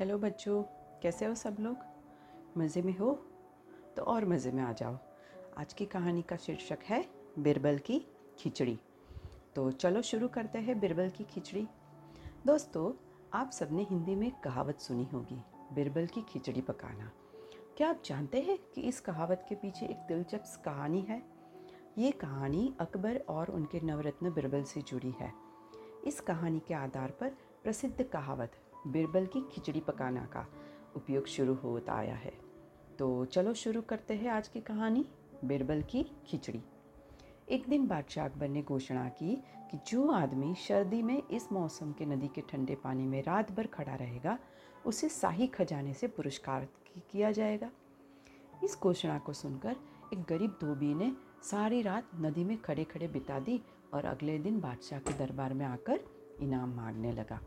Hello बच्चों, कैसे हो सब लोग? मज़े में हो? तो और मज़े में आ जाओ। आज की कहानी का शीर्षक है बिरबल की खिचड़ी। तो चलो शुरू करते हैं बिरबल की खिचड़ी। दोस्तों, आप सबने हिंदी में कहावत सुनी होगी, बिरबल की खिचड़ी पकाना। क्या आप जानते हैं कि इस कहावत के पीछे एक दिलचस्प कहानी है? ये कहानी अकबर और उनके नवरत्न बिरबल से जुड़ी है। इस कहानी के आधार पर प्रसिद्ध कहावत बिरबल की खिचड़ी पकाना का उपयोग शुरू होता आया है। तो चलो शुरू करते हैं आज की कहानी, बिरबल की खिचड़ी। एक दिन बादशाह अकबर ने घोषणा की कि जो आदमी सर्दी में इस मौसम के नदी के ठंडे पानी में रात भर खड़ा रहेगा, उसे शाही खजाने से पुरस्कार किया जाएगा। इस घोषणा को सुनकर एक गरीब धोबी ने सारी रात नदी में खड़े खड़े बिता दी और अगले दिन बादशाह के दरबार में आकर इनाम मांगने लगा।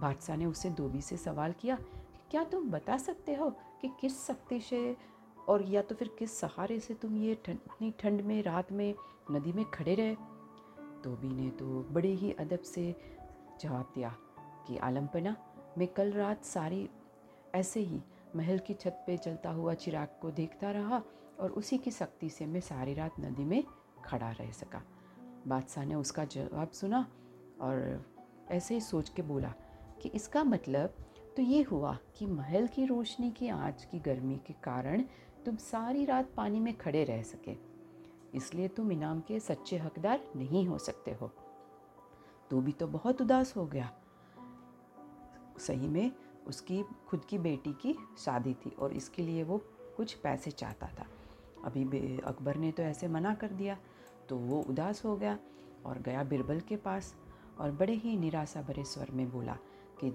बादशाह ने उसे धोबी से सवाल किया क्या तुम बता सकते हो कि किस शक्ति से और या तो फिर किस सहारे से तुम ये इतनी ठंड में, रात में, नदी में खड़े रहे? धोबी ने तो बड़े ही अदब से जवाब दिया कि आलमपना, मैं कल रात सारी, ऐसे ही महल की छत पे चलता हुआ चिराग को देखता रहा और उसी की शक्ति से मैं सारी रात नदी में खड़ा रह सका। बादशाह ने उसका जवाब सुना और ऐसे ही सोच के बोला कि इसका मतलब तो ये हुआ कि महल की रोशनी की आज की गर्मी के कारण तुम सारी रात पानी में खड़े रह सके। इसलिए तुम इनाम के सच्चे हकदार नहीं हो सकते हो। तो भी तो बहुत उदास हो गया। सही में उसकी, खुद की बेटी की शादी थी और इसके लिए वो कुछ पैसे चाहता था। अभी अकबर ने तो ऐसे मना कर दिया तो वो उदास हो गया और गया बिरबल के पास और बड़े ही निराशा भरे स्वर में बोला कि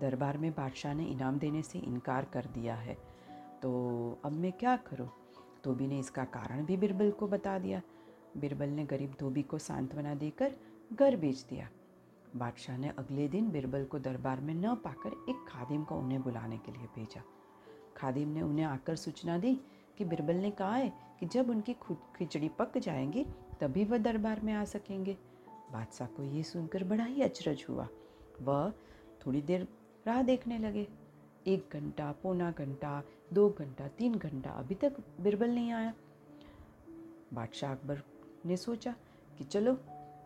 दरबार में बादशाह ने इनाम देने से इनकार कर दिया है। तो अब मैं क्या करूँ? धोबी ने इसका कारण भी बिरबल को बता दिया। बिरबल ने गरीब धोबी को सांत्वना देकर घर बेच दिया। बादशाह ने अगले दिन बिरबल को दरबार में न पाकर एक खादिम को उन्हें बुलाने के लिए भेजा। खादिम ने उन्हें आकर सूचना दी कि बिरबल ने कहा है कि जब उनकी खिचड़ी पक जाएँगी, तभी वह दरबार में आ सकेंगे। बादशाह को ये सुनकर बड़ा ही अचरज हुआ। वह थोड़ी देर राह देखने लगे। एक घंटा, पौना घंटा, दो घंटा, तीन घंटा अभी तक बिरबल नहीं आया। बादशाह अकबर ने सोचा कि चलो,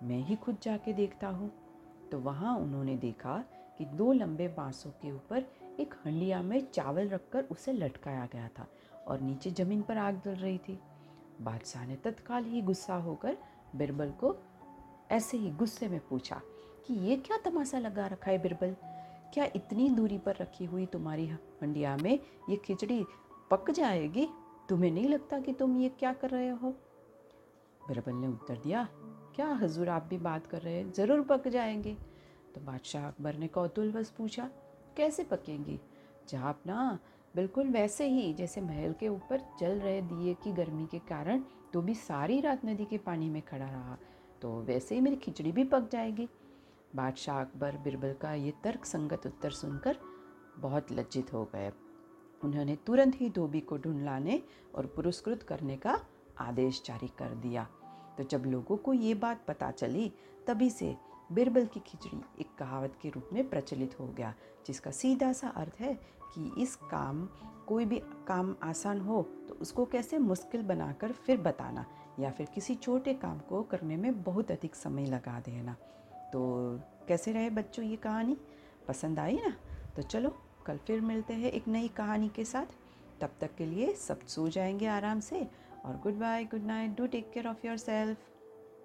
मैं ही खुद जाके देखता हूँ। तो वहाँ उन्होंने देखा कि दो लंबे बांसों के ऊपर एक हंडिया में चावल रखकर उसे लटकाया गया था और नीचे ज़मीन पर आग जल रही थी। बादशाह ने तत्काल ही गुस्सा होकर बिरबल को ऐसे ही गुस्से में पूछा कि ये क्या तमाशा लगा रखा है बिरबल? क्या इतनी दूरी पर रखी हुई तुम्हारी हंडिया में ये खिचड़ी पक जाएगी? तुम्हें नहीं लगता कि तुम ये क्या कर रहे हो? बिरबल ने उत्तर दिया, क्या हजूर आप भी बात कर रहे हैं? ज़रूर पक जाएँगे। तो बादशाह अकबर ने कौतूलवश पूछा, कैसे पकेंगी? जहाँ ना, बिल्कुल वैसे ही, जैसे महल के ऊपर जल रहे दिए की गर्मी के कारण तो भी सारी रात नदी के पानी में खड़ा रहा तो वैसे ही मेरी खिचड़ी भी पक जाएगी। बादशाह अकबर, बिरबल का ये तर्क संगत उत्तर सुनकर बहुत लज्जित हो गए। उन्होंने तुरंत ही धोबी को ढूंढ लाने और पुरस्कृत करने का आदेश जारी कर दिया। तो जब लोगों को ये बात पता चली, तभी से बिरबल की खिचड़ी एक कहावत के रूप में प्रचलित हो गया, जिसका सीधा सा अर्थ है कि इस काम, कोई भी काम आसान हो तो उसको कैसे मुश्किल बनाकर फिर बताना या फिर किसी छोटे काम को करने में बहुत अधिक समय लगा देना। तो कैसे रहे बच्चों ये कहानी? पसंद आई ना? तो चलो, कल फिर मिलते हैं एक नई कहानी के साथ। तब तक के लिए सब सो जाएँगे आराम से और goodbye, good night, do take care of your self